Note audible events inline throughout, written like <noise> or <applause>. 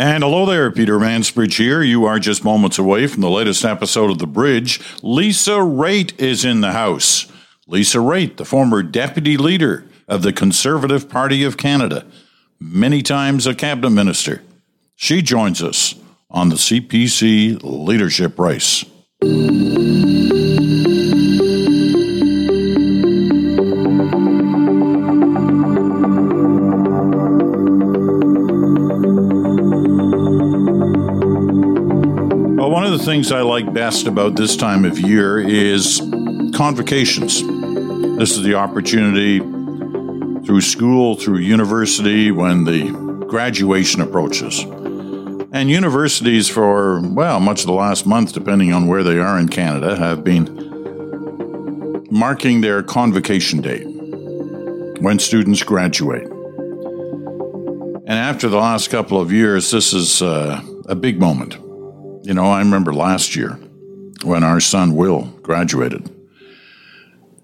And hello there, Peter Mansbridge here. You are just moments away from the latest episode of The Bridge. Lisa Raitt is in the house. Lisa Raitt, the former deputy leader of the Conservative Party of Canada, many times a cabinet minister. She joins us on the CPC leadership race. The things I like best about this time of year is convocations. This is the opportunity through school, through university, when the graduation approaches. And universities, for, well, much of the last month, depending on where they are in Canada, have been marking their convocation date when students graduate. And after the last couple of years, this is uh, a big moment. You know, I remember last year when our son Will graduated.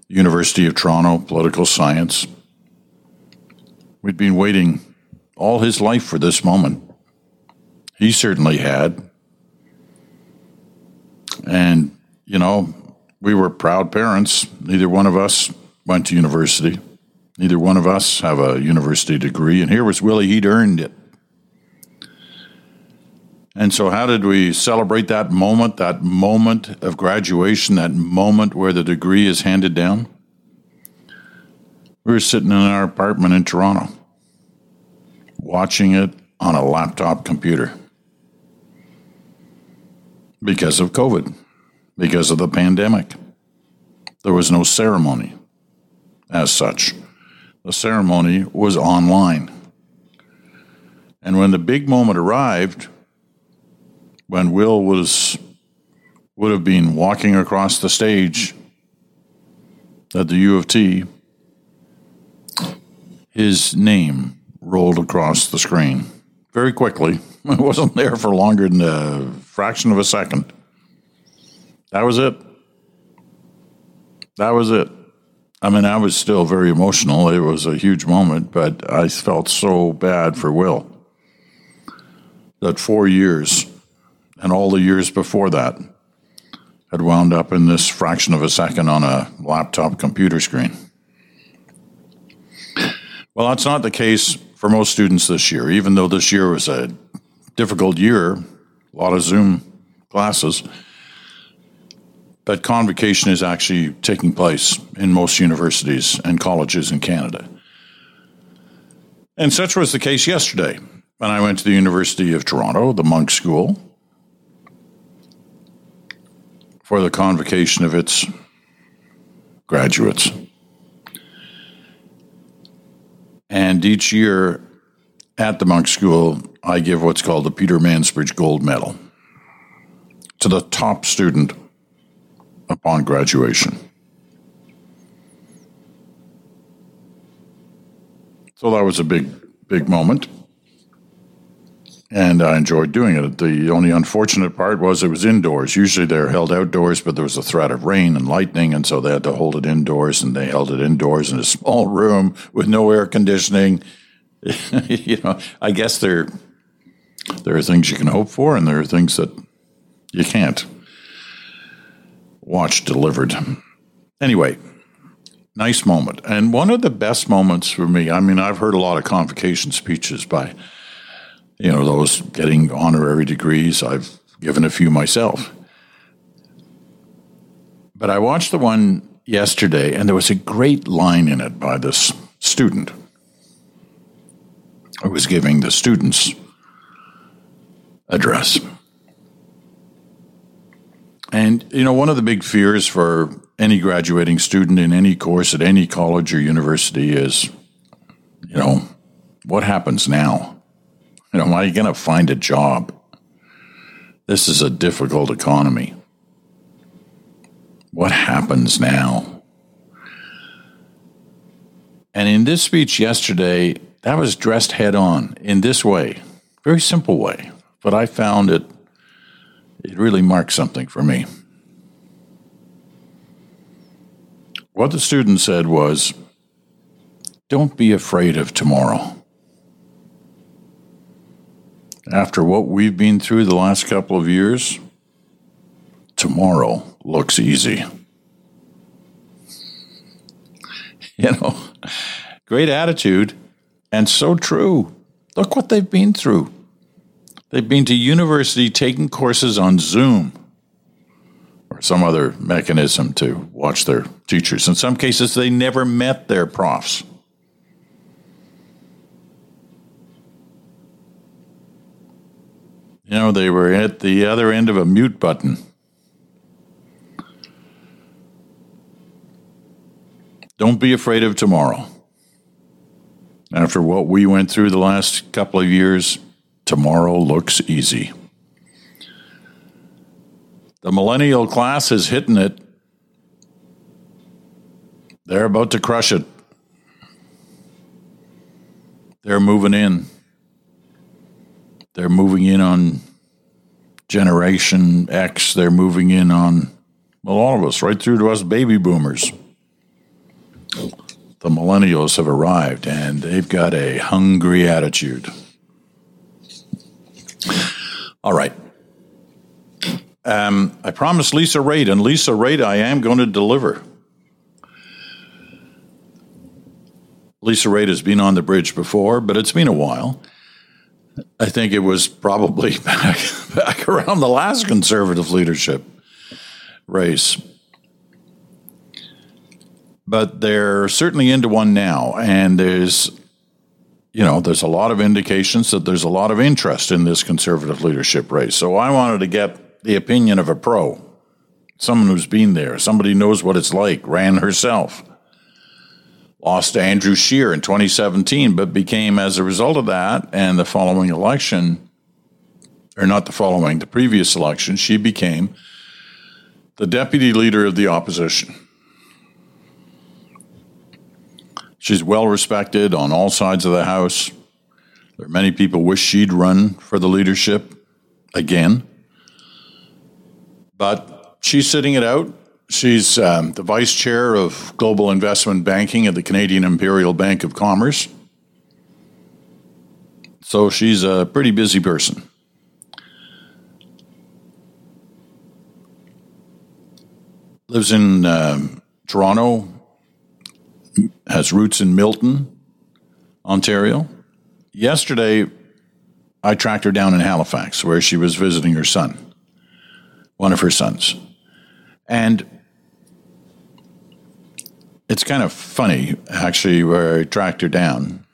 University of Toronto, political science. We'd been waiting all his life for this moment. He certainly had. And, you know, we were proud parents. Neither one of us went to university. Neither one of us have a university degree. And here was Willie, he'd earned it. And so, how did we celebrate that moment, that moment of graduation, that moment where the degree is handed down? We were sitting in our apartment in Toronto, watching it on a laptop computer because of COVID, because of the pandemic. There was no ceremony as such. The ceremony was online. And when the big moment arrived, when Will was would have been walking across the stage at the U of T, his name rolled across the screen very quickly. <laughs> It wasn't there for longer than a fraction of a second. That was it. That was it. I mean, I was still very emotional. It was a huge moment, but I felt so bad for Will that four years and all the years before that had wound up in this fraction of a second on a laptop computer screen. Well, that's not the case for most students this year, even though this year was a difficult year, a lot of Zoom classes. But convocation is actually taking place in most universities and colleges in Canada. And such was the case yesterday when I went to the University of Toronto, the Munk School, for the convocation of its graduates. And each year at the Munk School, I give what's called the Peter Mansbridge Gold Medal to the top student upon graduation. So that was a big, big moment. And I enjoyed doing it. The only unfortunate part was it was indoors. Usually they're held outdoors, but there was a threat of rain and lightning, and so they had to hold it indoors, and they held it indoors in a small room with no air conditioning. <laughs> you know, I guess there there are things you can hope for, and there are things that you can't. Watch delivered. Anyway, nice moment. And one of the best moments for me, I mean, I've heard a lot of convocation speeches by, you know, those getting honorary degrees. I've given a few myself. But I watched the one yesterday, and there was a great line in it by this student who was giving the students address. And, you know, one of the big fears for any graduating student in any course at any college or university is, you know, what happens now? You know, am I going to find a job? This is a difficult economy. What happens now? And in this speech yesterday, that was dressed head on in this way, very simple way, but I found it it really marked something for me. What the student said was, "Don't be afraid of tomorrow. After what we've been through the last couple of years, tomorrow looks easy. <laughs> You know, great attitude and so true. Look what they've been through. They've been to university taking courses on Zoom or some other mechanism to watch their teachers. In some cases, they never met their profs. You know, they were at the other end of a mute button. Don't be afraid of tomorrow. After what we went through the last couple of years, tomorrow looks easy. The millennial class is hitting it. They're about to crush it. They're moving in. They're moving in on Generation X. They're moving in on, well, all of us, right through to us baby boomers. The millennials have arrived and they've got a hungry attitude. All right. Um, I promised Lisa Raitt, and Lisa Raitt, I am going to deliver. Lisa Raitt has been on the bridge before, but it's been a while. I think it was probably <laughs> back, back around the last conservative leadership race. But they're certainly into one now, and there's, you know, there's a lot of indications that there's a lot of interest in this conservative leadership race. So I wanted to get the opinion of a pro, someone who's been there, somebody knows what it's like, ran herself lost to Andrew Scheer in 2017, but became, as a result of that and the following election, or not the following, the previous election, she became the deputy leader of the opposition. She's well respected on all sides of the House. There are many people wish she'd run for the leadership again. But she's sitting it out. She's um, the vice chair of global investment banking at the Canadian Imperial Bank of Commerce. So she's a pretty busy person. Lives in um, Toronto, has roots in Milton, Ontario. Yesterday, I tracked her down in Halifax where she was visiting her son, one of her sons. And it's kind of funny, actually, where I tracked her down.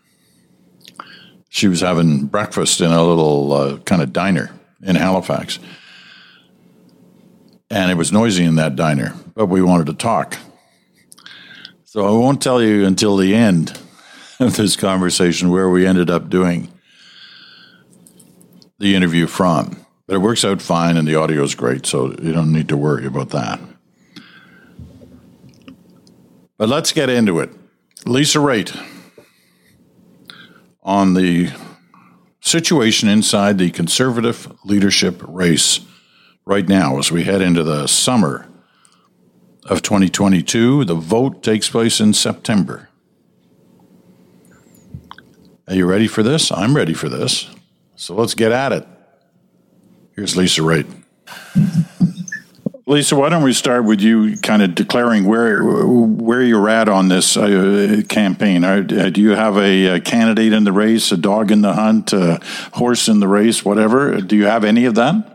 She was having breakfast in a little uh, kind of diner in Halifax. And it was noisy in that diner, but we wanted to talk. So I won't tell you until the end <laughs> of this conversation where we ended up doing the interview from. But it works out fine and the audio is great, so you don't need to worry about that. But let's get into it. Lisa Raitt on the situation inside the conservative leadership race right now as we head into the summer of 2022. The vote takes place in September. Are you ready for this? I'm ready for this. So let's get at it. Here's Lisa Raitt. Lisa, why don't we start with you kind of declaring where where you're at on this uh, campaign? Uh, do you have a, a, candidate in the race, a dog in the hunt, a horse in the race, whatever? Do you have any of that?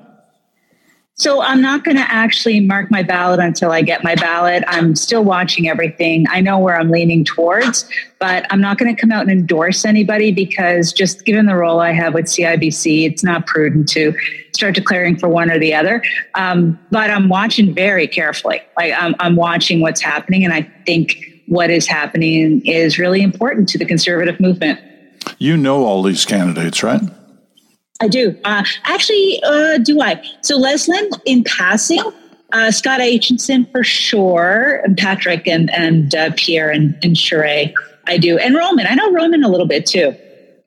So I'm not going to actually mark my ballot until I get my ballot. I'm still watching everything. I know where I'm leaning towards, but I'm not going to come out and endorse anybody because just given the role I have with CIBC, it's not prudent to start declaring for one or the other. Um, but I'm watching very carefully. Like I'm, I'm watching what's happening, and I think what is happening is really important to the conservative movement. You know all these candidates, right? I do. Uh, actually, uh, do I? So Leslyn, in passing, uh, Scott Aitchison for sure, and Patrick and and uh, Pierre and and Charest. I do, and Roman. I know Roman a little bit too.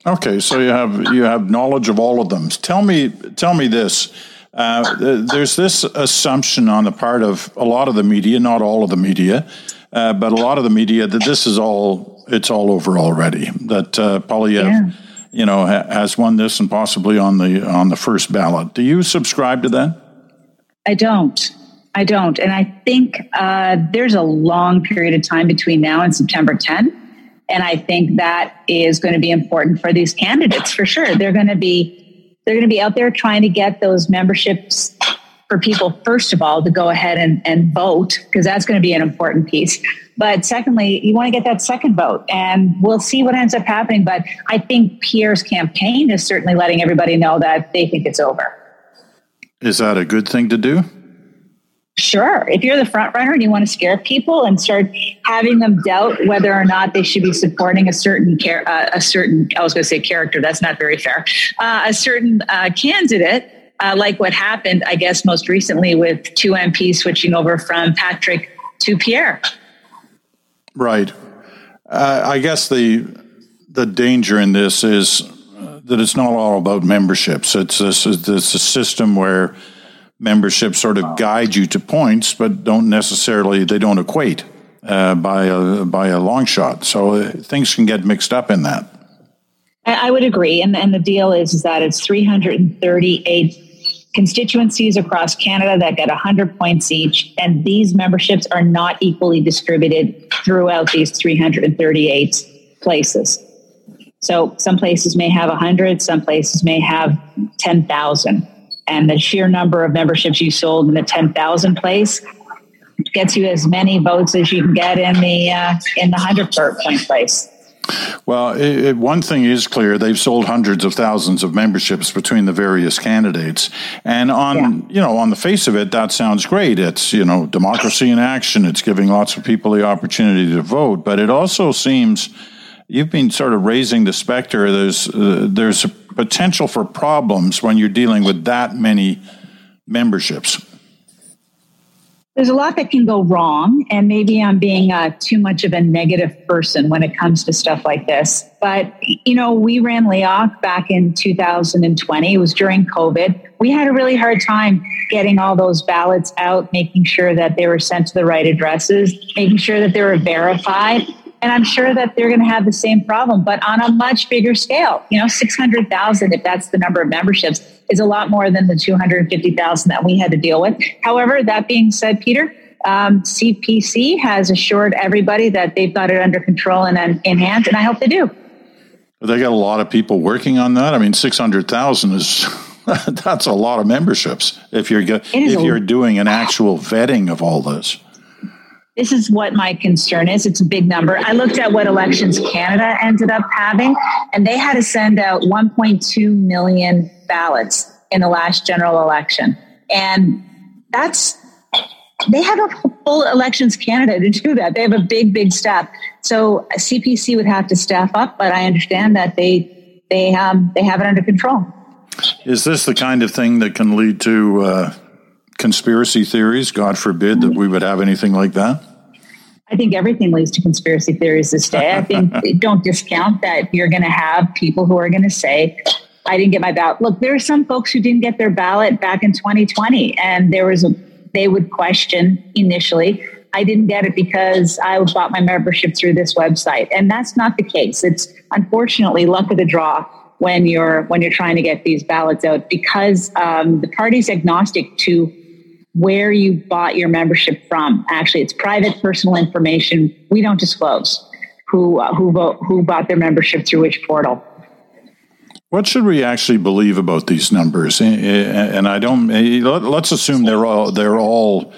Okay, so you have you have knowledge of all of them. Tell me, tell me this. Uh, there's this assumption on the part of a lot of the media, not all of the media, uh, but a lot of the media that this is all it's all over already. That uh, Poilievre. Yeah you know, ha- has won this and possibly on the on the first ballot. Do you subscribe to that? I don't. I don't. And I think uh, there's a long period of time between now and September 10. And I think that is going to be important for these candidates for sure. They're going to be they're going to be out there trying to get those memberships for people, first of all, to go ahead and, and vote, because that's going to be an important piece. But secondly, you want to get that second vote, and we'll see what ends up happening. But I think Pierre's campaign is certainly letting everybody know that they think it's over. Is that a good thing to do? Sure. If you're the front runner and you want to scare people and start having them doubt whether or not they should be supporting a certain care, uh, a certain I was going to say character. That's not very fair. Uh, a certain uh, candidate, uh, like what happened, I guess, most recently with two MPs switching over from Patrick to Pierre. Right. Uh, I guess the the danger in this is that it's not all about memberships. It's this it's a system where memberships sort of guide you to points, but don't necessarily they don't equate uh, by a by a long shot. So uh, things can get mixed up in that. I would agree, and and the deal is, is that it's 338 constituencies across Canada that get 100 points each, and these memberships are not equally distributed throughout these 338 places. So some places may have 100, some places may have 10,000 and the sheer number of memberships you sold in the 10,000 place gets you as many votes as you can get in the uh, in the 100 point place. Well, it, it, one thing is clear: they've sold hundreds of thousands of memberships between the various candidates, and on yeah. you know on the face of it, that sounds great. It's you know democracy in action. It's giving lots of people the opportunity to vote, but it also seems you've been sort of raising the specter. There's uh, there's a potential for problems when you're dealing with that many memberships. There's a lot that can go wrong, and maybe I'm being uh, too much of a negative person when it comes to stuff like this. But you know, we ran LEOC back in 2020. It was during COVID. We had a really hard time getting all those ballots out, making sure that they were sent to the right addresses, making sure that they were verified and I'm sure that they're going to have the same problem, but on a much bigger scale. You know, 600,000, if that's the number of memberships, is a lot more than the 250,000 that we had to deal with. However, that being said, Peter, um, CPC has assured everybody that they've got it under control and in hand, and I hope they do. They got a lot of people working on that. I mean, 600,000 is. <laughs> that's a lot of memberships if you're if you're doing an actual vetting of all this this is what my concern is. It's a big number. I looked at what Elections Canada ended up having, and they had to send out 1.2 million ballots in the last general election. And that's, they have a full Elections Canada to do that. They have a big, big staff. So CPC would have to staff up, but I understand that they, they, um, they have it under control. Is this the kind of thing that can lead to uh, conspiracy theories. God forbid that we would have anything like that. I think everything leads to conspiracy theories this day. I think <laughs> don't discount that you're going to have people who are going to say, I didn't get my ballot. Look, there are some folks who didn't get their ballot back in 2020, and there was a, they would question initially, I didn't get it because I bought my membership through this website. And that's not the case. It's unfortunately luck of the draw when you're when you're trying to get these ballots out because um, the party's agnostic to where you bought your membership from. Actually, it's private personal information. We don't disclose who uh, who vote, who bought their membership through which portal. What should we actually believe about these numbers? And I don't. Let's assume they're all they're all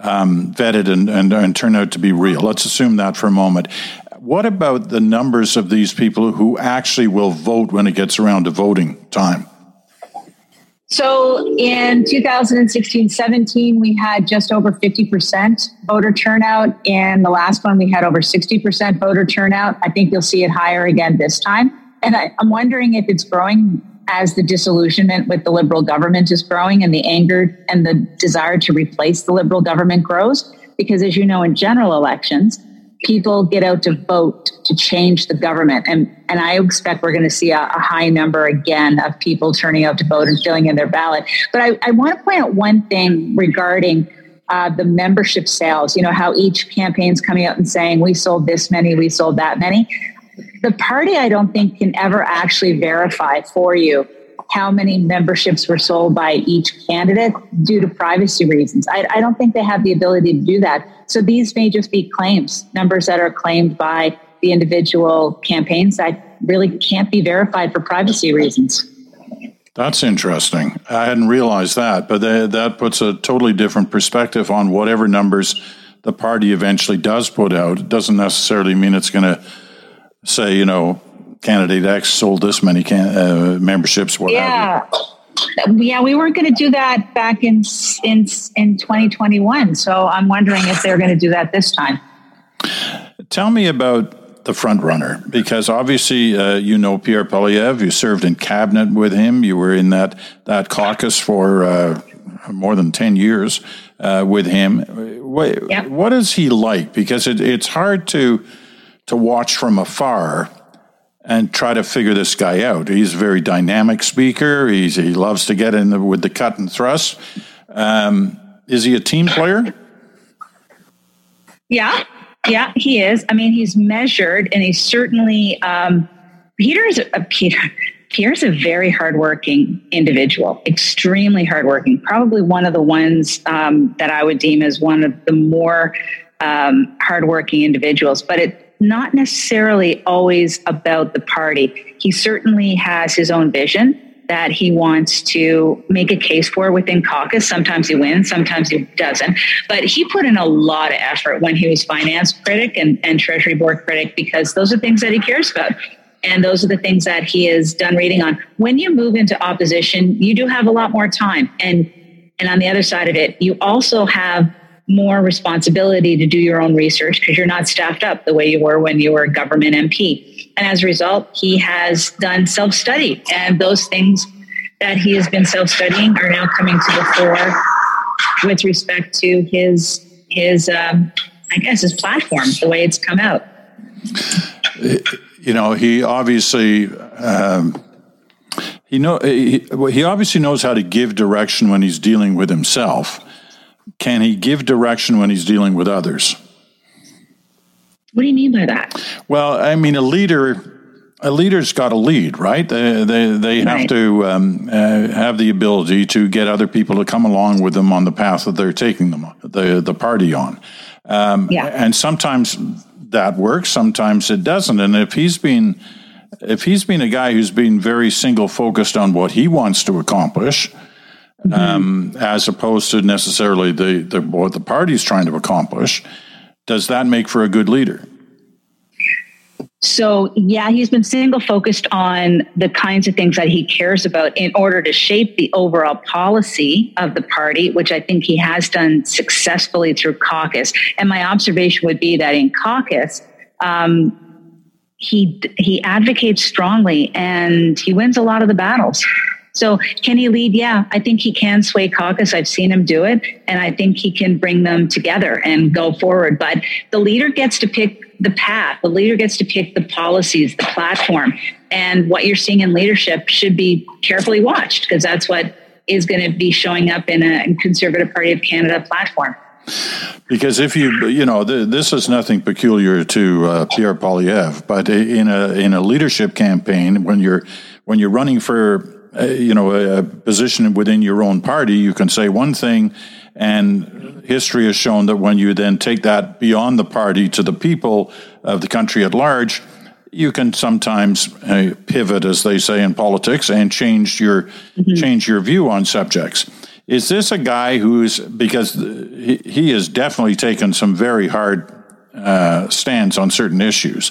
um, vetted and, and, and turn out to be real. Let's assume that for a moment. What about the numbers of these people who actually will vote when it gets around to voting time? So in 2016 17, we had just over 50% voter turnout. In the last one, we had over 60% voter turnout. I think you'll see it higher again this time. And I, I'm wondering if it's growing as the disillusionment with the liberal government is growing and the anger and the desire to replace the liberal government grows. Because as you know, in general elections, people get out to vote to change the government. And, and I expect we're going to see a, a, high number again of people turning out to vote and filling in their ballot. But I, I want to point out one thing regarding uh, the membership sales, you know, how each campaign's coming out and saying, we sold this many, we sold that many. the party, I don't think, can ever actually verify for you how many memberships were sold by each candidate due to privacy reasons. I, I, don't think they have the ability to do that. So these may just be claims, numbers that are claimed by the individual campaigns that really can't be verified for privacy reasons. That's interesting. I hadn't realized that, but that puts a totally different perspective on whatever numbers the party eventually does put out. It doesn't necessarily mean it's going to say, you know, candidate X sold this many can- uh, memberships. What yeah. Yeah, we weren't going to do that back in in in 2021. So I'm wondering if they're going to do that this time. Tell me about the front runner because obviously uh, you know Pierre Poilievre. You served in cabinet with him. You were in that that caucus for uh, more than ten years uh, with him. What, yep. what is he like? Because it, it's hard to to watch from afar and try to figure this guy out. He's a very dynamic speaker. He's, he loves to get in the, with the cut and thrust. Um, is he a team player? Yeah, yeah, he is. I mean, he's measured, and he's certainly um, Peter's a Peter. Pierre's a very hardworking individual, extremely hardworking. Probably one of the ones um, that I would deem as one of the more um, hardworking individuals. But it not necessarily always about the party. He certainly has his own vision that he wants to make a case for within caucus. Sometimes he wins, sometimes he doesn't. But he put in a lot of effort when he was finance critic and, and treasury board critic because those are things that he cares about. And those are the things that he has done reading on. When you move into opposition, you do have a lot more time. And and on the other side of it, you also have more responsibility to do your own research because you're not staffed up the way you were when you were a government MP. And as a result, he has done self study. And those things that he has been self studying are now coming to the fore with respect to his, his um, I guess, his platform, the way it's come out. You know, he obviously. Um, he know he, he obviously knows how to give direction when he's dealing with himself can he give direction when he's dealing with others? What do you mean by that? Well, I mean, a leader. A leader's got to lead, right? They they, they have to um, uh, have the ability to get other people to come along with them on the path that they're taking them the the party on. Um, yeah. And sometimes that works, sometimes it doesn't. And if he's been if he's been a guy who's been very single focused on what he wants to accomplish, mm-hmm. um, as opposed to necessarily the, the what the party's trying to accomplish. Does that make for a good leader? So, yeah, he's been single focused on the kinds of things that he cares about in order to shape the overall policy of the party, which I think he has done successfully through caucus. And my observation would be that in caucus, um, he he advocates strongly and he wins a lot of the battles. So can he lead? Yeah, I think he can sway caucus. I've seen him do it, and I think he can bring them together and go forward. But the leader gets to pick the path. The leader gets to pick the policies, the platform, and what you're seeing in leadership should be carefully watched because that's what is going to be showing up in a Conservative Party of Canada platform. Because if you, you know, this is nothing peculiar to uh, Pierre Poilievre, but in a in a leadership campaign, when you're when you're running for uh, you know, a, position within your own party, you can say one thing, and history has shown that when you then take that beyond the party to the people of the country at large, you can sometimes uh, pivot, as they say in politics, and change your mm-hmm. change your view on subjects. Is this a guy who's because he, he has definitely taken some very hard uh, stands on certain issues?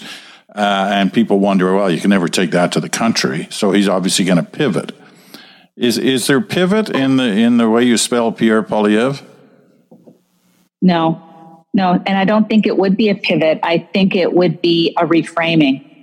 Uh, and people wonder, well, you can never take that to the country. So he's obviously going to pivot. Is is there pivot in the in the way you spell Pierre Poilievre? No, no, and I don't think it would be a pivot. I think it would be a reframing.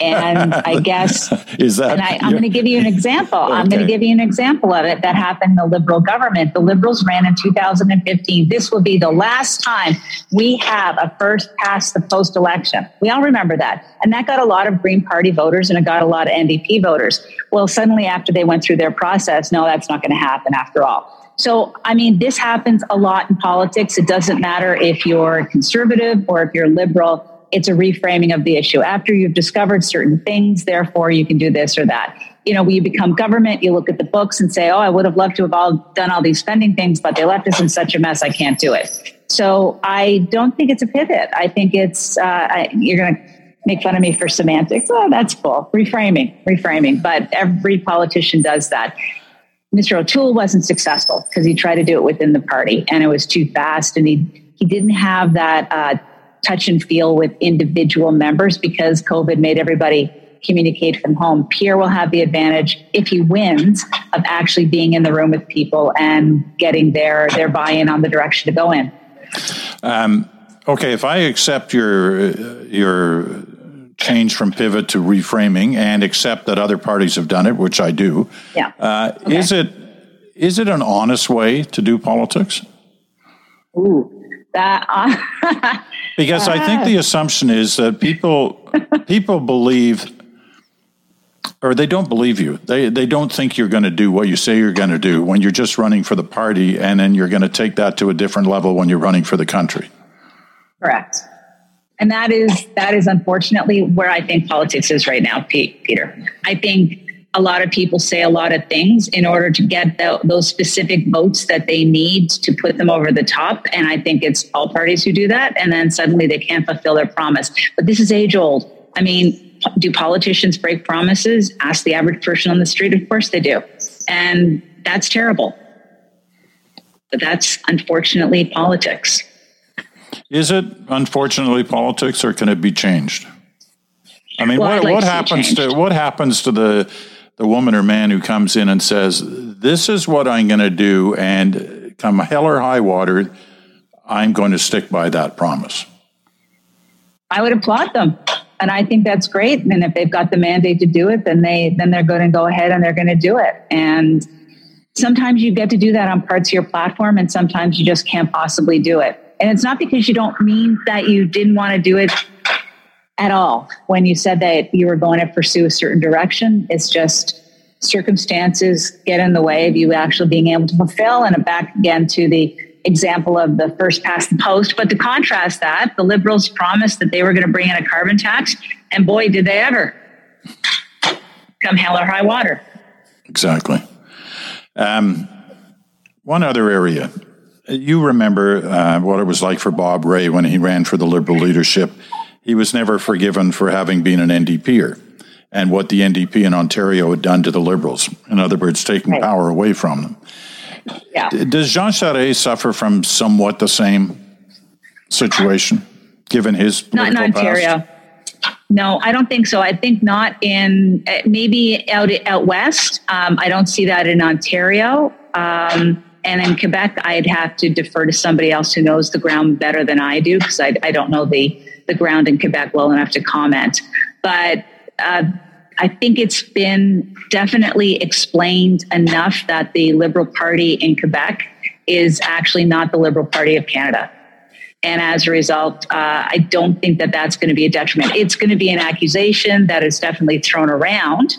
And <laughs> I guess is that? And I, am going to give you an example. okay. I'm going to give you an example of it that happened in the Liberal government. The Liberals ran in 2015. This will be the last time we have a first past the post election. We all remember that, and that got a lot of Green Party voters and it got a lot of NDP voters. Well, suddenly after they went through their process, no, that's not going to happen after all. So, I mean, this happens a lot in politics. It doesn't matter if you're conservative or if you're liberal it's a reframing of the issue. After you've discovered certain things, therefore you can do this or that. You know, when you become government, you look at the books and say, oh, I would have loved to have all done all these spending things, but they left us in such a mess, I can't do it. So I don't think it's a pivot. I think it's, uh, I, you're going to make fun of me for semantics. Oh, that's cool. Reframing, reframing. But every politician does that. Mr. O'Toole wasn't successful because he tried to do it within the party and it was too fast and he, he didn't have that uh, touch and feel with individual members because COVID made everybody communicate from home. Pierre will have the advantage if he wins of actually being in the room with people and getting their their buy-in on the direction to go in. Um, okay, if I accept your your change from pivot to reframing and accept that other parties have done it, which I do, yeah, uh, okay. is it is it an honest way to do politics? Ooh, that. Uh, <laughs> because I think the assumption is that people people believe or they don't believe you. They they don't think you're going to do what you say you're going to do when you're just running for the party and then you're going to take that to a different level when you're running for the country. Correct. And that is that is unfortunately where I think politics is right now, Pete, Peter. I think a lot of people say a lot of things in order to get the, those specific votes that they need to put them over the top. And I think it's all parties who do that. And then suddenly they can't fulfill their promise. But this is age old. I mean, do politicians break promises? Ask the average person on the street. Of course they do. And that's terrible. But that's unfortunately politics. Is it unfortunately politics or can it be changed? I mean, well, what, like what happens to what happens to the the woman or man who comes in and says, This is what I'm going to do, and come hell or high water, I'm going to stick by that promise. I would applaud them. And I think that's great. And if they've got the mandate to do it, then they then they're going to go ahead and they're going to do it. And sometimes you get to do that on parts of your platform, and sometimes you just can't possibly do it. And it's not because you don't mean that you didn't want to do it at all when you said that you were going to pursue a certain direction. It's just circumstances get in the way of you actually being able to fulfill. And back again to the example of the first past the post. But to contrast that, the Liberals promised that they were going to bring in a carbon tax, and boy, did they ever come hell or high water. Exactly. Um, one other area. You remember uh, what it was like for Bob Rae when he ran for the Liberal leadership he was never forgiven for having been an NDPer and what the NDP in Ontario had done to the Liberals. In other words, taking right. power away from them. Yeah. Does Jean Charest suffer from somewhat the same situation, given his not in Ontario? Past? No, I don't think so. I think not in uh, maybe out out west. Um, I don't see that in Ontario. Um, and in Quebec, I'd have to defer to somebody else who knows the ground better than I do because I, I don't know the the ground in Quebec well enough to comment. But uh, I think it's been definitely explained enough that the Liberal Party in Quebec is actually not the Liberal Party of Canada. And as a result, uh, I don't think that that's going to be a detriment. It's going to be an accusation that is definitely thrown around,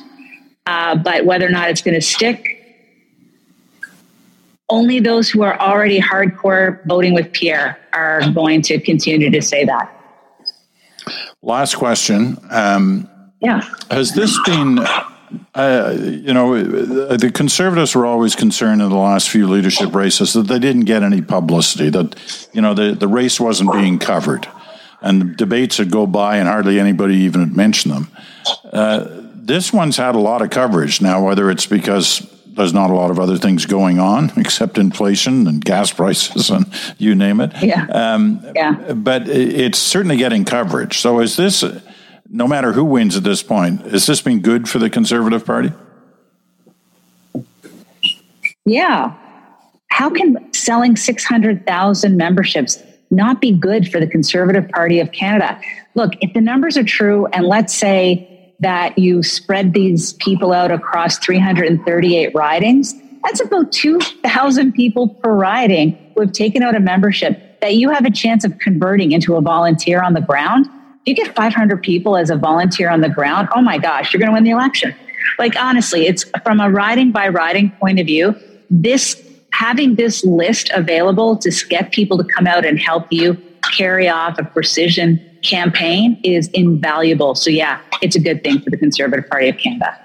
uh, but whether or not it's going to stick, only those who are already hardcore voting with Pierre are going to continue to say that. Last question. Um, yeah. Has this been, uh, you know, the conservatives were always concerned in the last few leadership races that they didn't get any publicity, that, you know, the, the race wasn't being covered. And debates would go by and hardly anybody even mention them. Uh, this one's had a lot of coverage now, whether it's because there's not a lot of other things going on <laughs> except inflation and gas prices and <laughs> you name it. Yeah. Um, yeah. But it's certainly getting coverage. So is this, no matter who wins at this point, has this been good for the Conservative Party? Yeah. How can selling 600,000 memberships not be good for the Conservative Party of Canada? Look, if the numbers are true, and let's say that you spread these people out across 338 ridings, that's about 2,000 people per riding who have taken out a membership that you have a chance of converting into a volunteer on the ground. If you get 500 people as a volunteer on the ground, oh my gosh, you're going to win the election. Like, honestly, it's from a riding by riding point of view, this having this list available to get people to come out and help you carry off a precision campaign is invaluable. So, yeah, it's a good thing for the Conservative Party of Canada.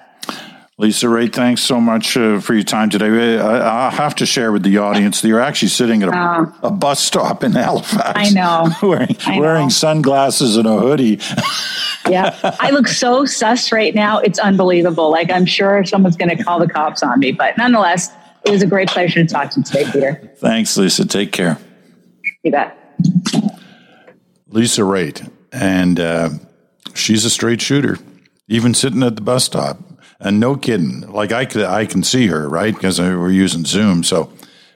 Lisa Raitt, thanks so much uh, for your time today. I, I, have to share with the audience that you're actually sitting at a, uh, a bus stop in Halifax. I know. <laughs> wearing, I wearing sunglasses and a hoodie. <laughs> yeah. I look so sus right now. It's unbelievable. Like, I'm sure someone's going to call the cops on me. But nonetheless, it was a great pleasure to talk to you today, Peter. Thanks, Lisa. Take care. You bet. Lisa Raitt. And uh, she's a straight shooter, even sitting at the bus stop. And no kidding, like I could, I can see her, right? Because we're using Zoom, so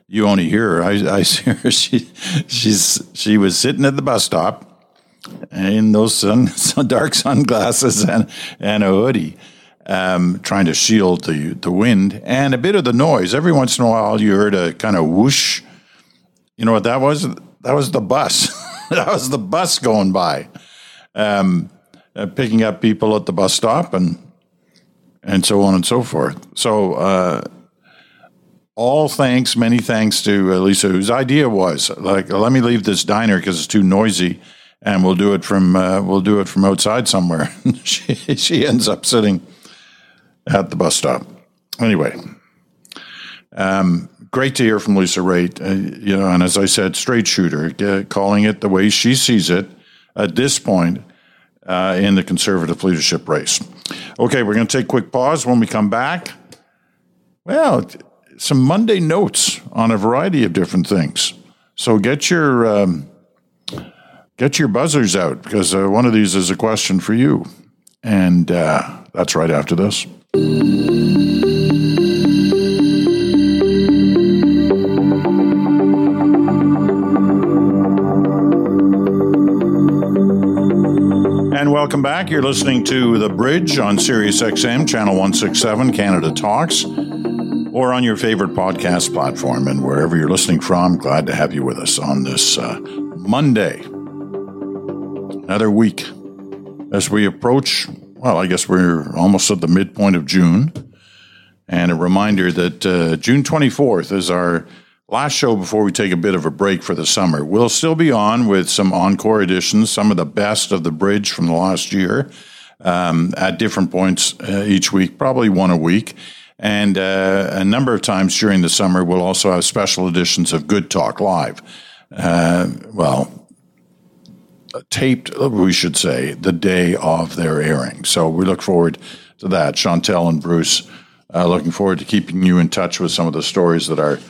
you only hear her. I, I <laughs> see her. She, she's, she was sitting at the bus stop in those <laughs> sun, dark sunglasses and, and a hoodie, um, trying to shield the, the wind and a bit of the noise. Every once in a while, you heard a kind of whoosh. You know what that was? That was the bus. <laughs> <laughs> that was the bus going by, um, uh, picking up people at the bus stop and and so on and so forth. So, uh, all thanks, many thanks to uh, Lisa, whose idea was like, let me leave this diner because it's too noisy, and we'll do it from uh, we'll do it from outside somewhere. <laughs> she she ends up sitting at the bus stop. Anyway, um, great to hear from Lisa Raitt. Uh, you know, and as I said, straight shooter, uh, calling it the way she sees it at this point uh, in the conservative leadership race. Okay, we're going to take a quick pause. When we come back, well, some Monday notes on a variety of different things. So get your um, get your buzzers out because uh, one of these is a question for you, and uh, that's right after this. Welcome back. You're listening to The Bridge on Sirius XM, Channel 167, Canada Talks, or on your favorite podcast platform. And wherever you're listening from, glad to have you with us on this uh, Monday. Another week as we approach, well, I guess we're almost at the midpoint of June. And a reminder that uh, June 24th is our last show before we take a bit of a break for the summer. We'll still be on with some encore editions, some of the best of the bridge from the last year um, at different points uh, each week, probably one a week. And uh, a number of times during the summer, we'll also have special editions of Good Talk Live. Uh, well, taped, we should say, the day of their airing. So we look forward to that. Chantal and Bruce, uh, looking forward to keeping you in touch with some of the stories that are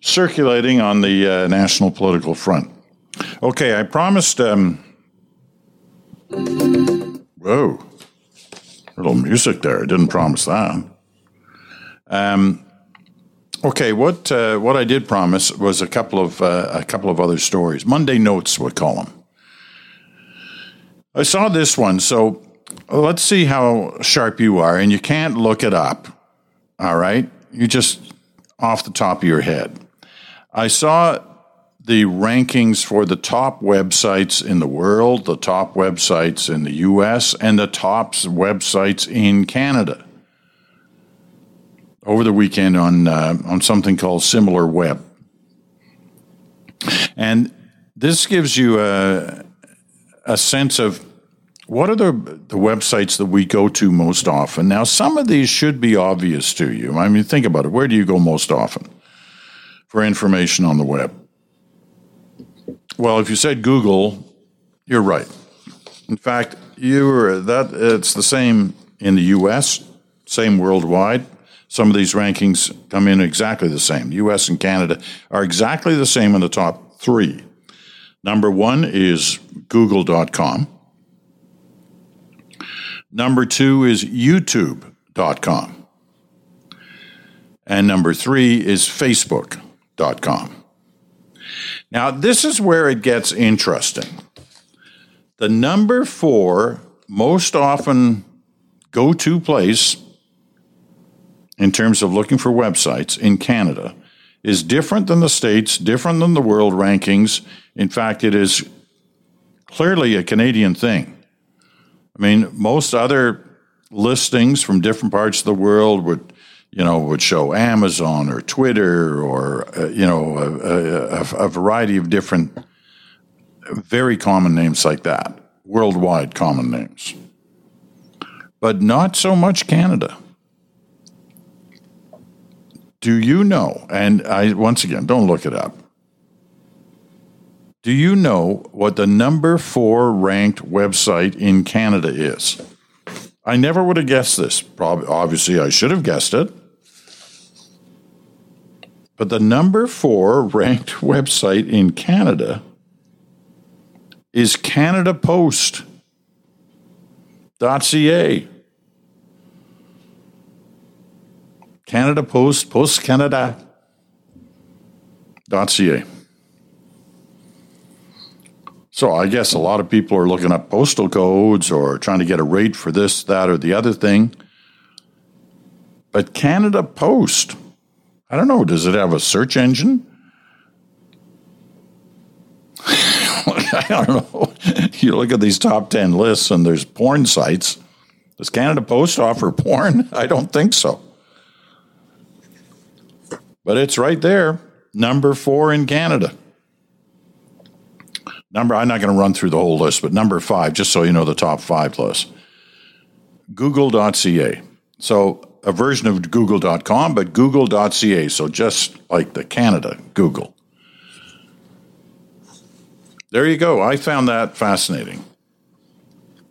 circulating on the uh, national political front. Okay, I promised. Um, whoa, little music there. I didn't promise that. Um, okay, what uh, what I did promise was a couple of uh, a couple of other stories. Monday notes, we call them. I saw this one, so let's see how sharp you are, and you can't look it up. All right, you just off the top of your head. I saw the rankings for the top websites in the world, the top websites in the US, and the top websites in Canada over the weekend on uh, on something called Similar Web, and this gives you a a sense of what are the the websites that we go to most often. Now, some of these should be obvious to you. I mean, think about it. Where do you go most often for information on the web? Well, if you said Google, you're right. In fact, you were that it's the same in the U.S., same worldwide. Some of these rankings come in exactly the same. US and Canada are exactly the same in the top three. Number one is google.com. Number two is youtube.com. And number three is facebook.com. Now, this is where it gets interesting. The number four most often go to place in terms of looking for websites in Canada is different than the states, different than the world rankings. In fact, it is clearly a Canadian thing. I mean, most other listings from different parts of the world would, you know, would show Amazon or Twitter or uh, you know a, a, a variety of different, very common names like that. worldwide common names, but not so much Canada. Do you know? And I once again don't look it up. Do you know what the number four ranked website in Canada is? I never would have guessed this. Probably, obviously, I should have guessed it. But the number four ranked <laughs> website in Canada is Canada Post.ca. Canada Post, Post Canada.ca. So I guess a lot of people are looking up postal codes or trying to get a rate for this, that, or the other thing. But Canada Post, I don't know, does it have a search engine? <laughs> I don't know. You look at these top 10 lists and there's porn sites. Does Canada Post offer porn? <laughs> I don't think so. But it's right there, number four in Canada. Number, I'm not going to run through the whole list, but number five, just so you know the top five list Google.ca. So a version of Google.com, but Google.ca. So just like the Canada Google. There you go. I found that fascinating.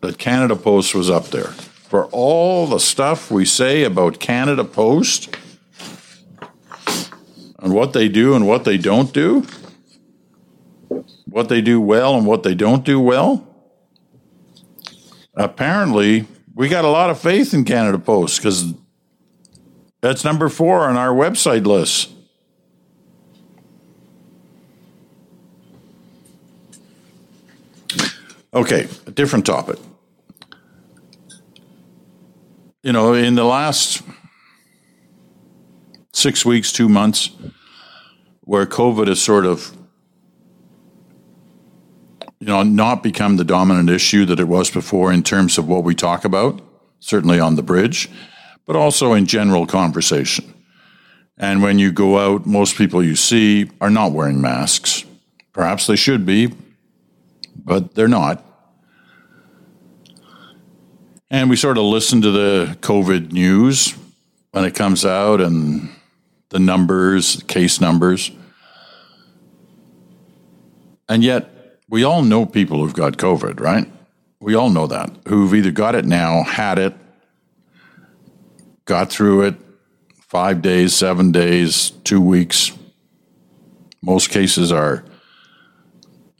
That Canada Post was up there. For all the stuff we say about Canada Post and what they do and what they don't do, what they do well and what they don't do well. Apparently, we got a lot of faith in Canada Post because that's number four on our website list. Okay, a different topic. You know, in the last six weeks, two months, where COVID has sort of you know, not become the dominant issue that it was before in terms of what we talk about, certainly on the bridge, but also in general conversation. And when you go out, most people you see are not wearing masks. Perhaps they should be, but they're not. And we sort of listen to the COVID news when it comes out and the numbers, case numbers. And yet, we all know people who've got COVID, right? We all know that, who've either got it now, had it, got through it, five days, seven days, two weeks. Most cases are,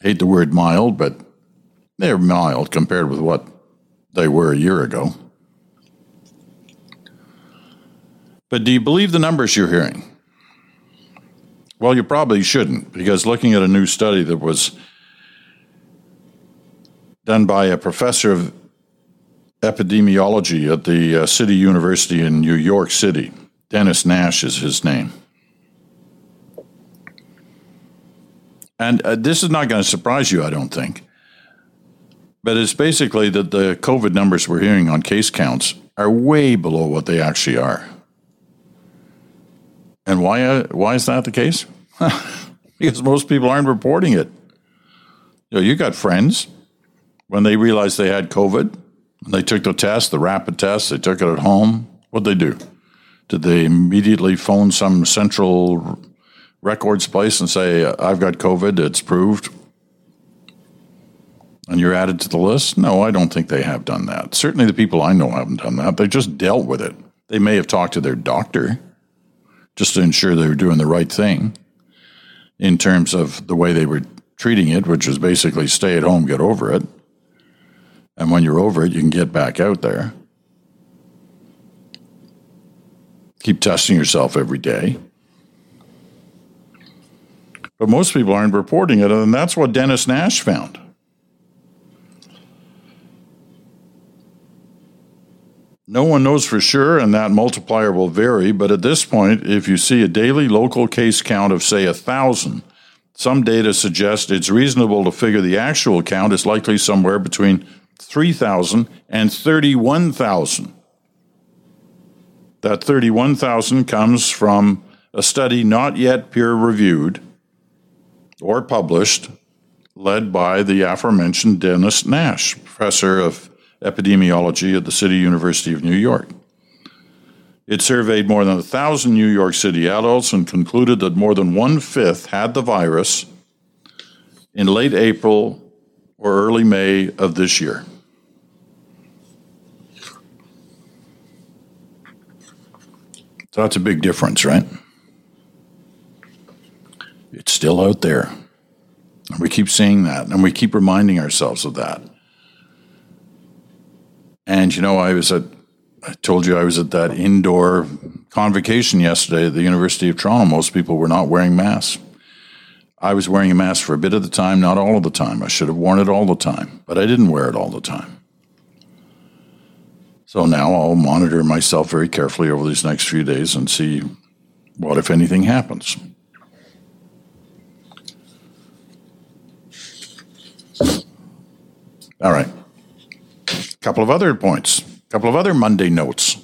hate the word mild, but they're mild compared with what they were a year ago. But do you believe the numbers you're hearing? Well, you probably shouldn't, because looking at a new study that was done by a professor of epidemiology at the uh, City University in New York City. Dennis Nash is his name. And uh, this is not going to surprise you, I don't think. But it's basically that the COVID numbers we're hearing on case counts are way below what they actually are. And why, uh, why is that the case? <laughs> because most people aren't reporting it. You know, you got friends when they realized they had COVID, they took the test, the rapid test, they took it at home. What'd they do? Did they immediately phone some central records place and say, I've got COVID, it's proved? And you're added to the list? No, I don't think they have done that. Certainly the people I know haven't done that. They just dealt with it. They may have talked to their doctor just to ensure they were doing the right thing in terms of the way they were treating it, which was basically stay at home, get over it. And when you're over it, you can get back out there. Keep testing yourself every day. But most people aren't reporting it, and that's what Dennis Nash found. No one knows for sure, and that multiplier will vary, but at this point, if you see a daily local case count of, say, a thousand, some data suggest it's reasonable to figure the actual count is likely somewhere between 3,000 and 31,000. That 31,000 comes from a study not yet peer reviewed or published led by the aforementioned Dennis Nash, professor of epidemiology at the City University of New York. It surveyed more than a thousand New York City adults and concluded that more than one fifth had the virus in late April or early May of this year. So that's a big difference, right? It's still out there. And we keep seeing that, and we keep reminding ourselves of that. And you know, I was at, I told you I was at that indoor convocation yesterday at the University of Toronto. Most people were not wearing masks. I was wearing a mask for a bit of the time, not all of the time. I should have worn it all the time, but I didn't wear it all the time. So now I'll monitor myself very carefully over these next few days and see what, if anything, happens. All right. A couple of other points, a couple of other Monday notes.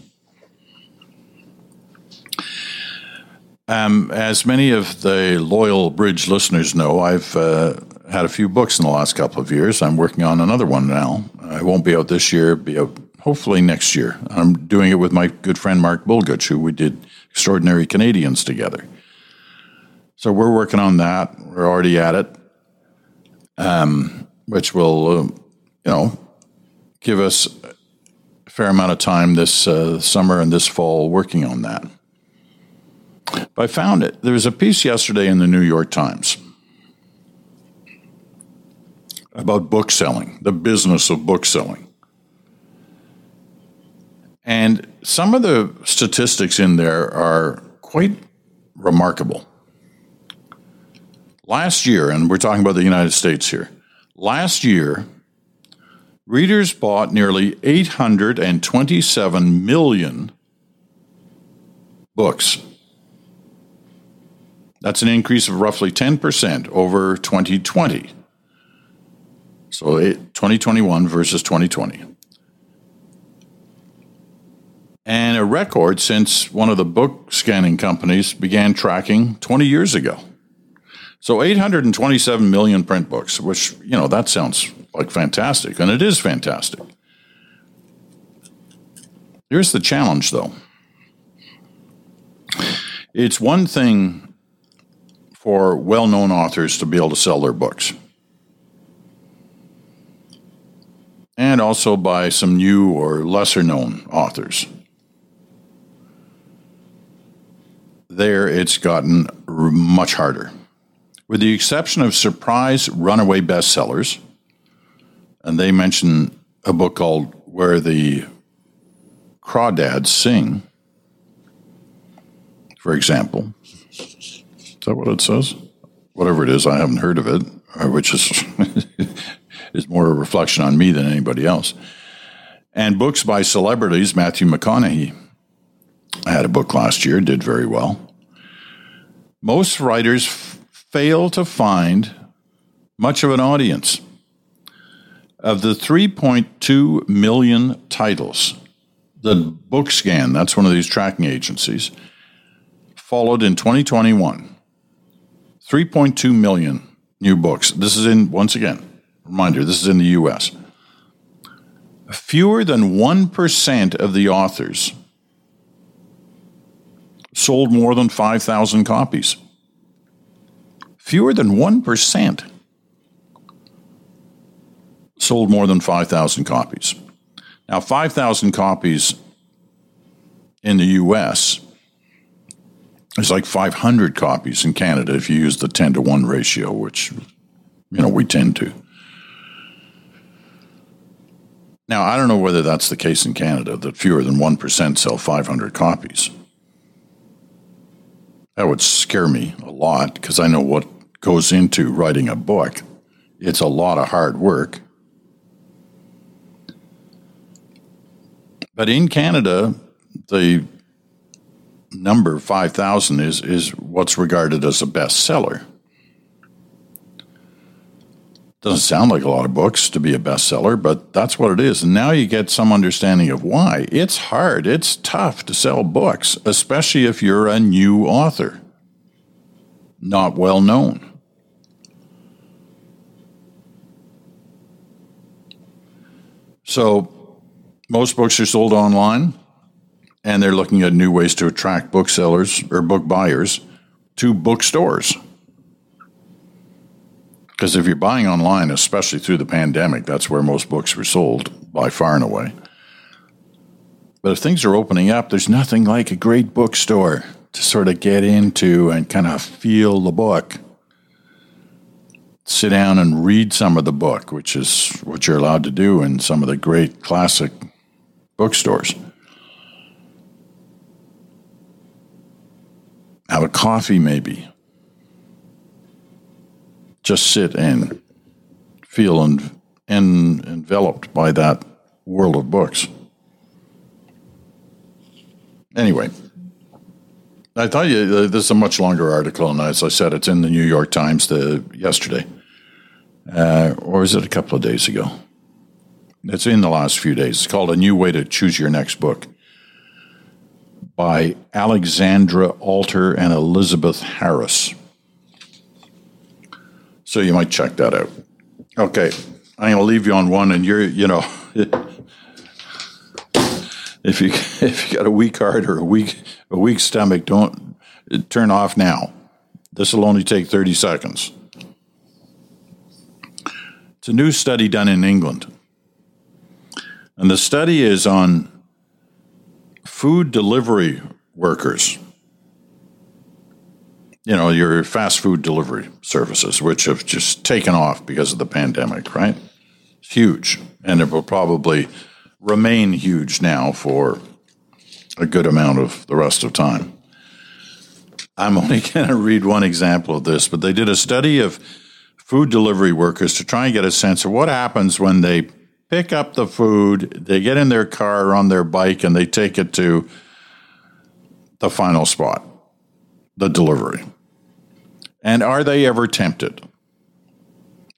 Um, as many of the loyal Bridge listeners know, I've uh, had a few books in the last couple of years. I'm working on another one now. I won't be out this year, be out hopefully next year. I'm doing it with my good friend Mark Bulgutch, who we did Extraordinary Canadians together. So we're working on that. We're already at it, um, which will, uh, you know, give us a fair amount of time this uh, summer and this fall working on that. But I found it. There was a piece yesterday in the New York Times about book selling, the business of book selling. And some of the statistics in there are quite remarkable. Last year, and we're talking about the United States here, last year, readers bought nearly 827 million books. That's an increase of roughly 10% over 2020. So 2021 versus 2020 and a record since one of the book scanning companies began tracking 20 years ago. So 827 million print books, which, you know, that sounds like fantastic, and it is fantastic. Here's the challenge, though. It's one thing for well known authors to be able to sell their books. And also by some new or lesser known authors. there it's gotten much harder. With the exception of surprise runaway bestsellers, and they mention a book called Where the Crawdads Sing, for example. Is that what it says? Whatever it is, I haven't heard of it, uh, which is, <laughs> is more a reflection on me than anybody else. And books by celebrities, Matthew McConaughey I had a book last year, did very well. Most writers f- fail to find much of an audience. Of the 3.2 million titles, the BookScan, that's one of these tracking agencies, followed in 2021. 3.2 million new books. This is in, once again, reminder, this is in the US. Fewer than 1% of the authors sold more than 5,000 copies. Fewer than 1% sold more than 5,000 copies. Now, 5,000 copies in the US is like 500 copies in Canada if you use the 10 to 1 ratio, which, you know, we tend to. Now, I don't know whether that's the case in Canada, that fewer than 1% sell 500 copies. That would scare me a lot because I know what goes into writing a book. It's a lot of hard work. But in Canada, the number 5,000 is, is what's regarded as a bestseller. Doesn't sound like a lot of books to be a bestseller, but that's what it is. And now you get some understanding of why. It's hard, it's tough to sell books, especially if you're a new author, not well known. So, most books are sold online and they're looking at new ways to attract booksellers or book buyers to bookstores. Because if you're buying online, especially through the pandemic, that's where most books were sold by far and away. But if things are opening up, there's nothing like a great bookstore to sort of get into and kind of feel the book. Sit down and read some of the book, which is what you're allowed to do in some of the great classic bookstores. Have a coffee, maybe. Just sit and feel and, enveloped by that world of books. Anyway, I thought you uh, this is a much longer article, and as I said, it's in the New York Times the, yesterday, uh, or is it a couple of days ago? It's in the last few days. It's called "A New Way to Choose Your Next Book" by Alexandra Alter and Elizabeth Harris. So you might check that out. Okay, I'm going to leave you on one, and you're, you know. <laughs> if you <laughs> if you got a weak heart or a weak a weak stomach, don't turn off now. This will only take 30 seconds. It's a new study done in England. And the study is on food delivery workers. You know, your fast food delivery services, which have just taken off because of the pandemic, right? Huge. And it will probably remain huge now for a good amount of the rest of time. I'm only <laughs> going to read one example of this, but they did a study of food delivery workers to try and get a sense of what happens when they pick up the food, they get in their car or on their bike, and they take it to the final spot, the delivery. And are they ever tempted?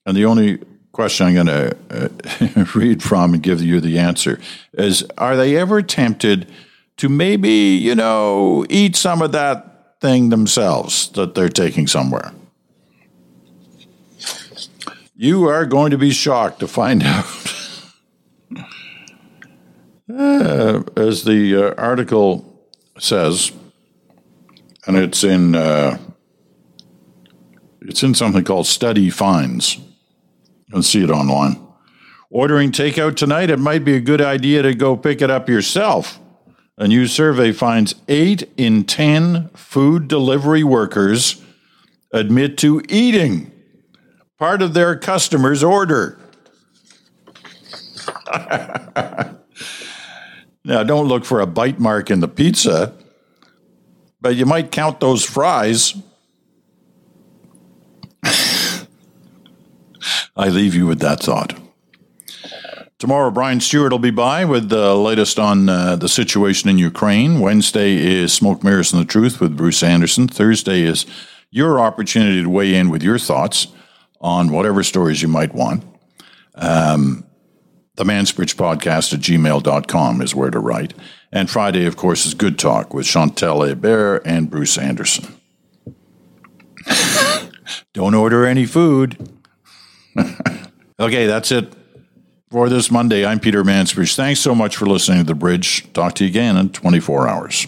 And the only question I'm going to uh, <laughs> read from and give you the answer is Are they ever tempted to maybe, you know, eat some of that thing themselves that they're taking somewhere? You are going to be shocked to find <laughs> out. Uh, as the uh, article says, and it's in uh, it's in something called Study Finds and see it online. Ordering takeout tonight, it might be a good idea to go pick it up yourself. A new survey finds eight in 10 food delivery workers admit to eating part of their customer's order. <laughs> now, don't look for a bite mark in the pizza, but you might count those fries. <laughs> I leave you with that thought. Tomorrow, Brian Stewart will be by with the latest on uh, the situation in Ukraine. Wednesday is Smoke Mirrors and the Truth with Bruce Anderson. Thursday is your opportunity to weigh in with your thoughts on whatever stories you might want. Um, the Mansbridge podcast at gmail.com is where to write. And Friday, of course, is Good Talk with Chantal Hebert and Bruce Anderson. <laughs> Don't order any food. <laughs> okay, that's it for this Monday. I'm Peter Mansbridge. Thanks so much for listening to The Bridge. Talk to you again in 24 hours.